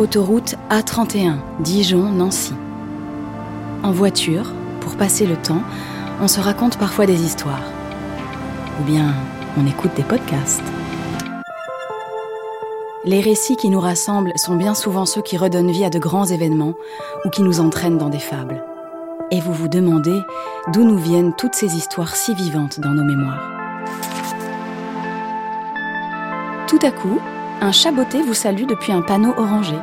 autoroute A31, Dijon-Nancy. En voiture, pour passer le temps, on se raconte parfois des histoires. Ou bien on écoute des podcasts. Les récits qui nous rassemblent sont bien souvent ceux qui redonnent vie à de grands événements ou qui nous entraînent dans des fables. Et vous vous demandez d'où nous viennent toutes ces histoires si vivantes dans nos mémoires. Tout à coup, un chaboté vous salue depuis un panneau orangé.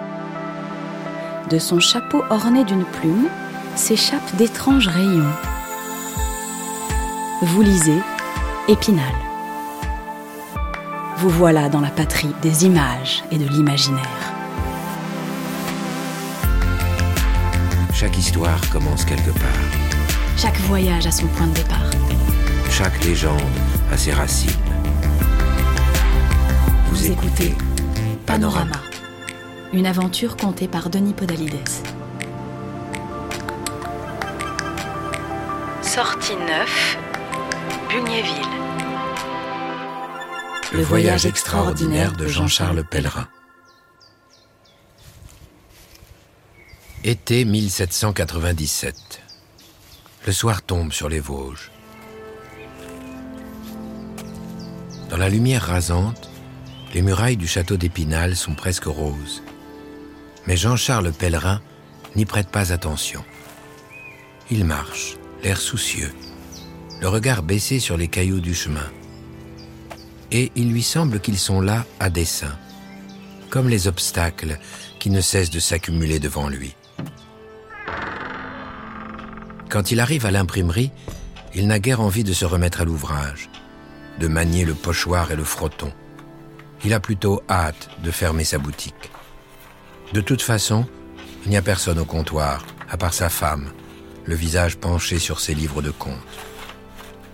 De son chapeau orné d'une plume s'échappent d'étranges rayons. Vous lisez Épinal. Vous voilà dans la patrie des images et de l'imaginaire. Chaque histoire commence quelque part. Chaque voyage a son point de départ. Chaque légende a ses racines. Vous écoutez Panorama, une aventure contée par Denis Podalides. Sortie 9, Bugnéville. Le voyage extraordinaire de Jean-Charles Pellerin. Été 1797. Le soir tombe sur les Vosges. Dans la lumière rasante, les murailles du château d'Épinal sont presque roses. Mais Jean-Charles Pellerin n'y prête pas attention. Il marche, l'air soucieux, le regard baissé sur les cailloux du chemin. Et il lui semble qu'ils sont là à dessein, comme les obstacles qui ne cessent de s'accumuler devant lui. Quand il arrive à l'imprimerie, il n'a guère envie de se remettre à l'ouvrage, de manier le pochoir et le frotton. Il a plutôt hâte de fermer sa boutique. De toute façon, il n'y a personne au comptoir, à part sa femme, le visage penché sur ses livres de comptes.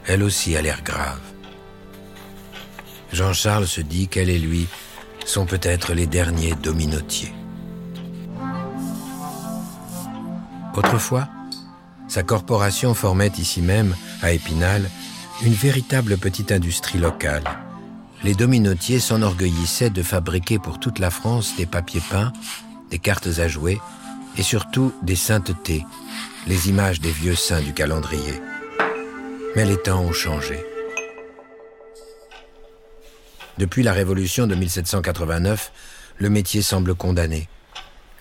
Elle aussi a l'air grave. Jean-Charles se dit qu'elle et lui sont peut-être les derniers dominotiers. Autrefois, sa corporation formait ici même, à Épinal, une véritable petite industrie locale. Les dominotiers s'enorgueillissaient de fabriquer pour toute la France des papiers peints, des cartes à jouer et surtout des saintetés, les images des vieux saints du calendrier. Mais les temps ont changé. Depuis la Révolution de 1789, le métier semble condamné.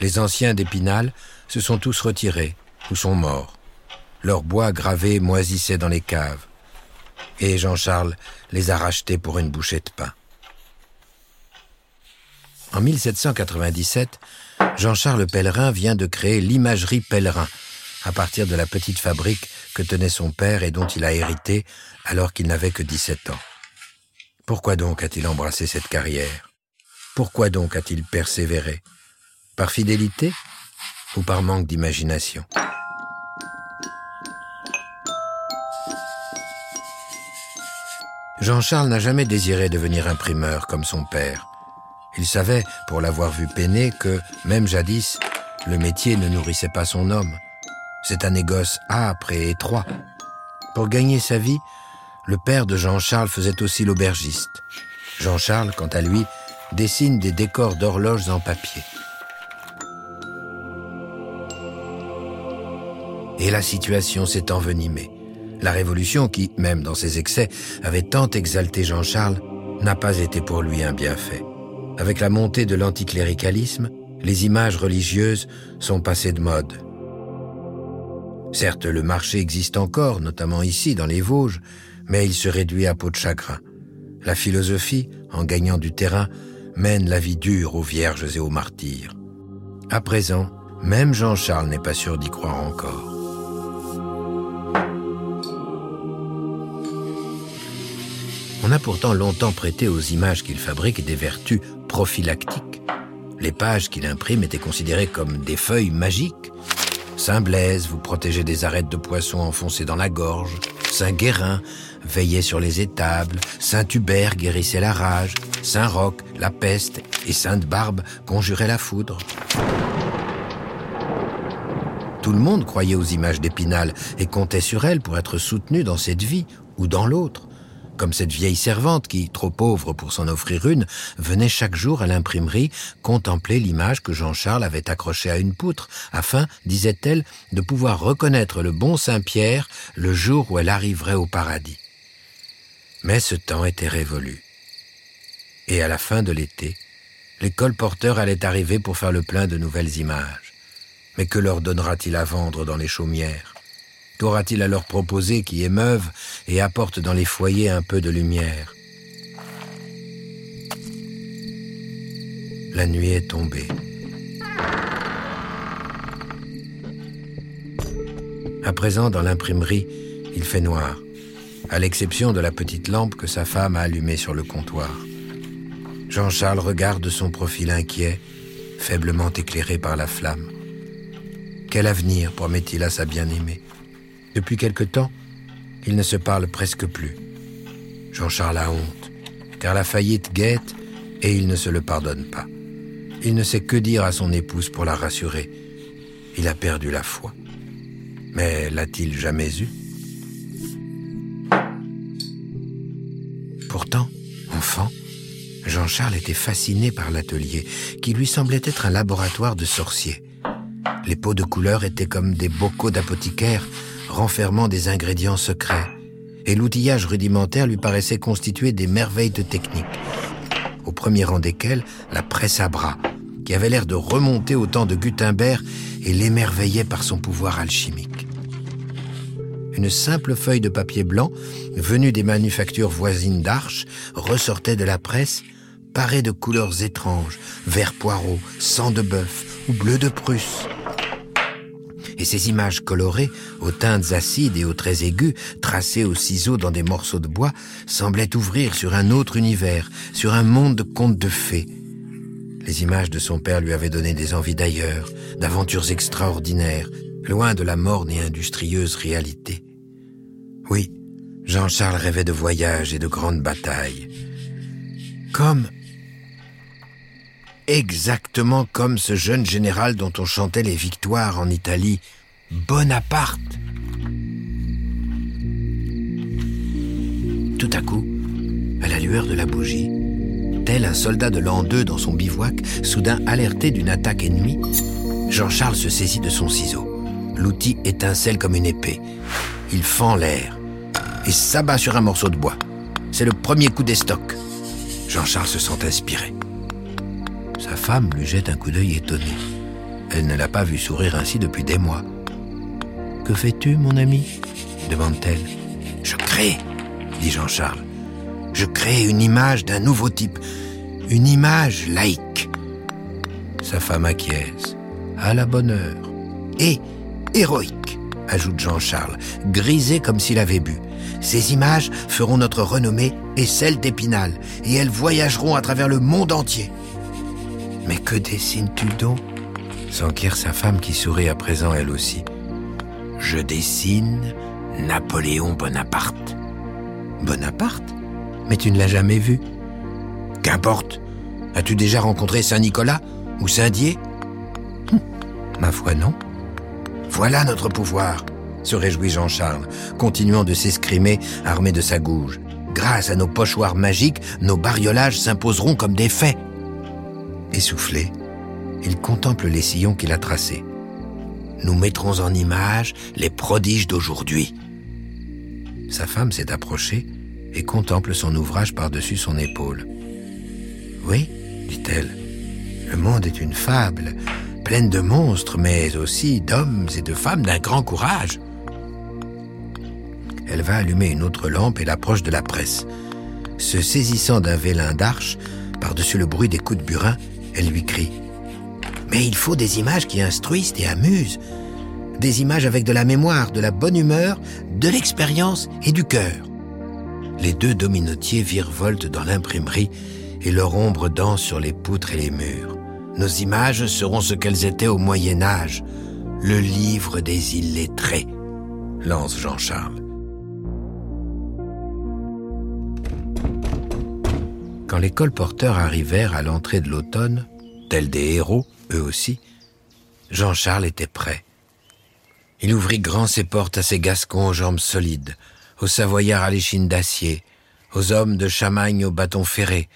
Les anciens d'Épinal se sont tous retirés ou sont morts. Leurs bois gravés moisissaient dans les caves. Et Jean-Charles les a rachetés pour une bouchée de pain. En 1797, Jean-Charles Pellerin vient de créer l'imagerie Pellerin, à partir de la petite fabrique que tenait son père et dont il a hérité alors qu'il n'avait que 17 ans. Pourquoi donc a-t-il embrassé cette carrière? Pourquoi donc a-t-il persévéré? Par fidélité ou par manque d'imagination? Jean-Charles n'a jamais désiré devenir imprimeur comme son père. Il savait, pour l'avoir vu peiner, que, même jadis, le métier ne nourrissait pas son homme. C'est un négoce âpre et étroit. Pour gagner sa vie, le père de Jean-Charles faisait aussi l'aubergiste. Jean-Charles, quant à lui, dessine des décors d'horloges en papier. Et la situation s'est envenimée. La Révolution, qui, même dans ses excès, avait tant exalté Jean-Charles, n'a pas été pour lui un bienfait. Avec la montée de l'anticléricalisme, les images religieuses sont passées de mode. Certes, le marché existe encore, notamment ici, dans les Vosges, mais il se réduit à peau de chagrin. La philosophie, en gagnant du terrain, mène la vie dure aux vierges et aux martyrs. À présent, même Jean-Charles n'est pas sûr d'y croire encore. On a pourtant longtemps prêté aux images qu'il fabrique des vertus prophylactiques. Les pages qu'il imprime étaient considérées comme des feuilles magiques. Saint Blaise vous protégeait des arêtes de poisson enfoncées dans la gorge. Saint Guérin veillait sur les étables. Saint Hubert guérissait la rage. Saint Roch, la peste. Et Sainte Barbe conjurait la foudre. Tout le monde croyait aux images d'Épinal et comptait sur elles pour être soutenu dans cette vie ou dans l'autre. Comme cette vieille servante qui, trop pauvre pour s'en offrir une, venait chaque jour à l'imprimerie contempler l'image que Jean-Charles avait accrochée à une poutre, afin, disait-elle, de pouvoir reconnaître le bon Saint-Pierre le jour où elle arriverait au paradis. Mais ce temps était révolu. Et à la fin de l'été, les colporteurs allaient arriver pour faire le plein de nouvelles images. Mais que leur donnera-t-il à vendre dans les chaumières? Qu'aura-t-il à leur proposer qui émeuve et apporte dans les foyers un peu de lumière? La nuit est tombée. À présent, dans l'imprimerie, il fait noir, à l'exception de la petite lampe que sa femme a allumée sur le comptoir. Jean-Charles regarde son profil inquiet, faiblement éclairé par la flamme. Quel avenir promet-il à sa bien-aimée? Depuis quelque temps, il ne se parle presque plus. Jean-Charles a honte, car la faillite guette et il ne se le pardonne pas. Il ne sait que dire à son épouse pour la rassurer. Il a perdu la foi. Mais l'a-t-il jamais eu? Pourtant, enfant, Jean-Charles était fasciné par l'atelier, qui lui semblait être un laboratoire de sorciers. Les pots de couleur étaient comme des bocaux d'apothicaire, renfermant des ingrédients secrets, et l'outillage rudimentaire lui paraissait constituer des merveilles de technique, au premier rang desquelles la presse à bras, qui avait l'air de remonter au temps de Gutenberg et l'émerveillait par son pouvoir alchimique. Une simple feuille de papier blanc, venue des manufactures voisines d'Arches, ressortait de la presse paré de couleurs étranges, vert poireau, sang de bœuf ou bleu de Prusse. Et ces images colorées, aux teintes acides et aux traits aigus, tracées au ciseau dans des morceaux de bois, semblaient ouvrir sur un autre univers, sur un monde de contes de fées. Les images de son père lui avaient donné des envies d'ailleurs, d'aventures extraordinaires, loin de la morne et industrieuse réalité. Oui, Jean-Charles rêvait de voyages et de grandes batailles. Comme exactement comme ce jeune général dont on chantait les victoires en Italie, Bonaparte. Tout à coup, à la lueur de la bougie, tel un soldat de l'an 2 dans son bivouac, soudain alerté d'une attaque ennemie, Jean-Charles se saisit de son ciseau. L'outil étincelle comme une épée. Il fend l'air et s'abat sur un morceau de bois. C'est le premier coup d'estoc. Jean-Charles se sent inspiré. Femme lui jette un coup d'œil étonné. Elle ne l'a pas vu sourire ainsi depuis des mois. Que fais-tu, mon ami? demande-t-elle. Je crée, dit Jean-Charles. Je crée une image d'un nouveau type, une image laïque. Sa femme acquiesce, à la bonne heure. Et héroïque, ajoute Jean-Charles, grisé comme s'il avait bu. Ces images feront notre renommée et celle d'Épinal, et elles voyageront à travers le monde entier. Mais que dessines-tu donc? S'enquiert sa femme qui sourit à présent elle aussi. Je dessine Napoléon Bonaparte. Bonaparte? Mais tu ne l'as jamais vu. Qu'importe. As-tu déjà rencontré Saint-Nicolas ou Saint-Dié? Hum, Ma foi non. Voilà notre pouvoir, se réjouit Jean-Charles, continuant de s'escrimer armé de sa gouge. Grâce à nos pochoirs magiques, nos bariolages s'imposeront comme des faits. Essoufflé, il contemple les sillons qu'il a tracés. Nous mettrons en image les prodiges d'aujourd'hui. Sa femme s'est approchée et contemple son ouvrage par-dessus son épaule. Oui, dit-elle, le monde est une fable, pleine de monstres, mais aussi d'hommes et de femmes d'un grand courage. Elle va allumer une autre lampe et l'approche de la presse. Se saisissant d'un vélin d'arche, par-dessus le bruit des coups de burin, elle lui crie. Mais il faut des images qui instruisent et amusent. Des images avec de la mémoire, de la bonne humeur, de l'expérience et du cœur. Les deux dominotiers virevoltent dans l'imprimerie et leur ombre danse sur les poutres et les murs. Nos images seront ce qu'elles étaient au Moyen Âge, le livre des illettrés, lance Jean-Charles. Quand les colporteurs arrivèrent à l'entrée de l'automne, tels des héros, eux aussi, Jean-Charles était prêt. Il ouvrit grand ses portes à ses gascons aux jambes solides, aux savoyards à l'échine d'acier, aux hommes de Chamagne au bâton ferré,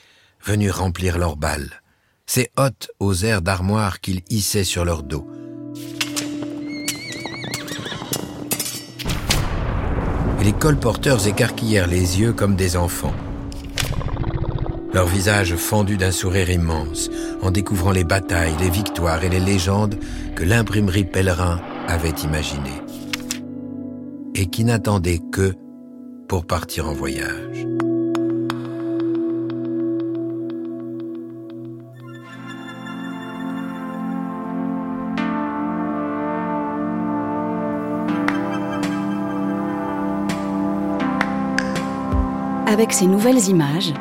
venus remplir leurs balles, ces hôtes aux airs d'armoire qu'ils hissaient sur leur dos. Et les colporteurs écarquillèrent les yeux comme des enfants. Leurs visages fendus d'un sourire immense, en découvrant les batailles, les victoires et les légendes que l'imprimerie pèlerin avait imaginées. Et qui n'attendaient que pour partir en voyage. Avec ces nouvelles images,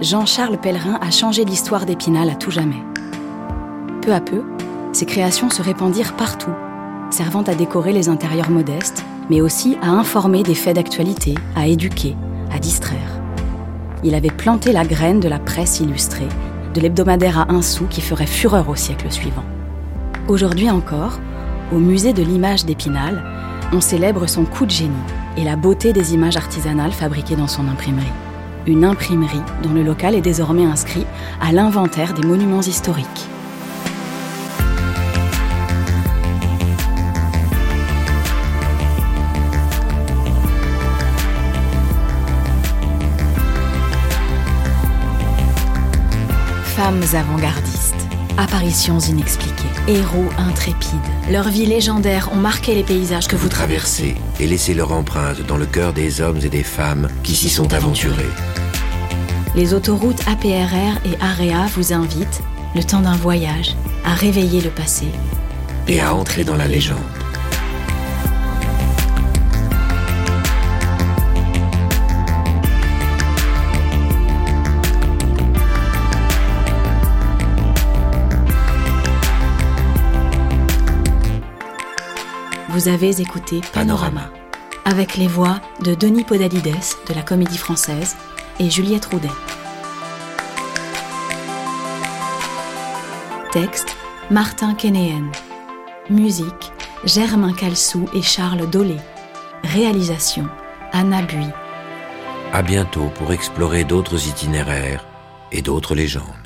Jean-Charles Pellerin a changé l'histoire d'Épinal à tout jamais. Peu à peu, ses créations se répandirent partout, servant à décorer les intérieurs modestes, mais aussi à informer des faits d'actualité, à éduquer, à distraire. Il avait planté la graine de la presse illustrée, de l'hebdomadaire à un sou qui ferait fureur au siècle suivant. Aujourd'hui encore, au musée de l'image d'Épinal, on célèbre son coup de génie et la beauté des images artisanales fabriquées dans son imprimerie. Une imprimerie dont le local est désormais inscrit à l'inventaire des monuments historiques. Femmes avant-gardistes, apparitions inexpliquées, héros intrépides. Leurs vies légendaires ont marqué les paysages que vous traversez et laissé leur empreinte dans le cœur des hommes et des femmes qui s'y sont aventurés. Les autoroutes APRR et AREA vous invitent, le temps d'un voyage, à réveiller le passé et à entrer dans la légende. Vous avez écouté Panorama, avec les voix de Denis Podalides de la Comédie Française et Juliette Roudet. Texte Martin Kénéen. Musique Germain Calsou et Charles Dolé. Réalisation Anna Bui. À bientôt pour explorer d'autres itinéraires et d'autres légendes.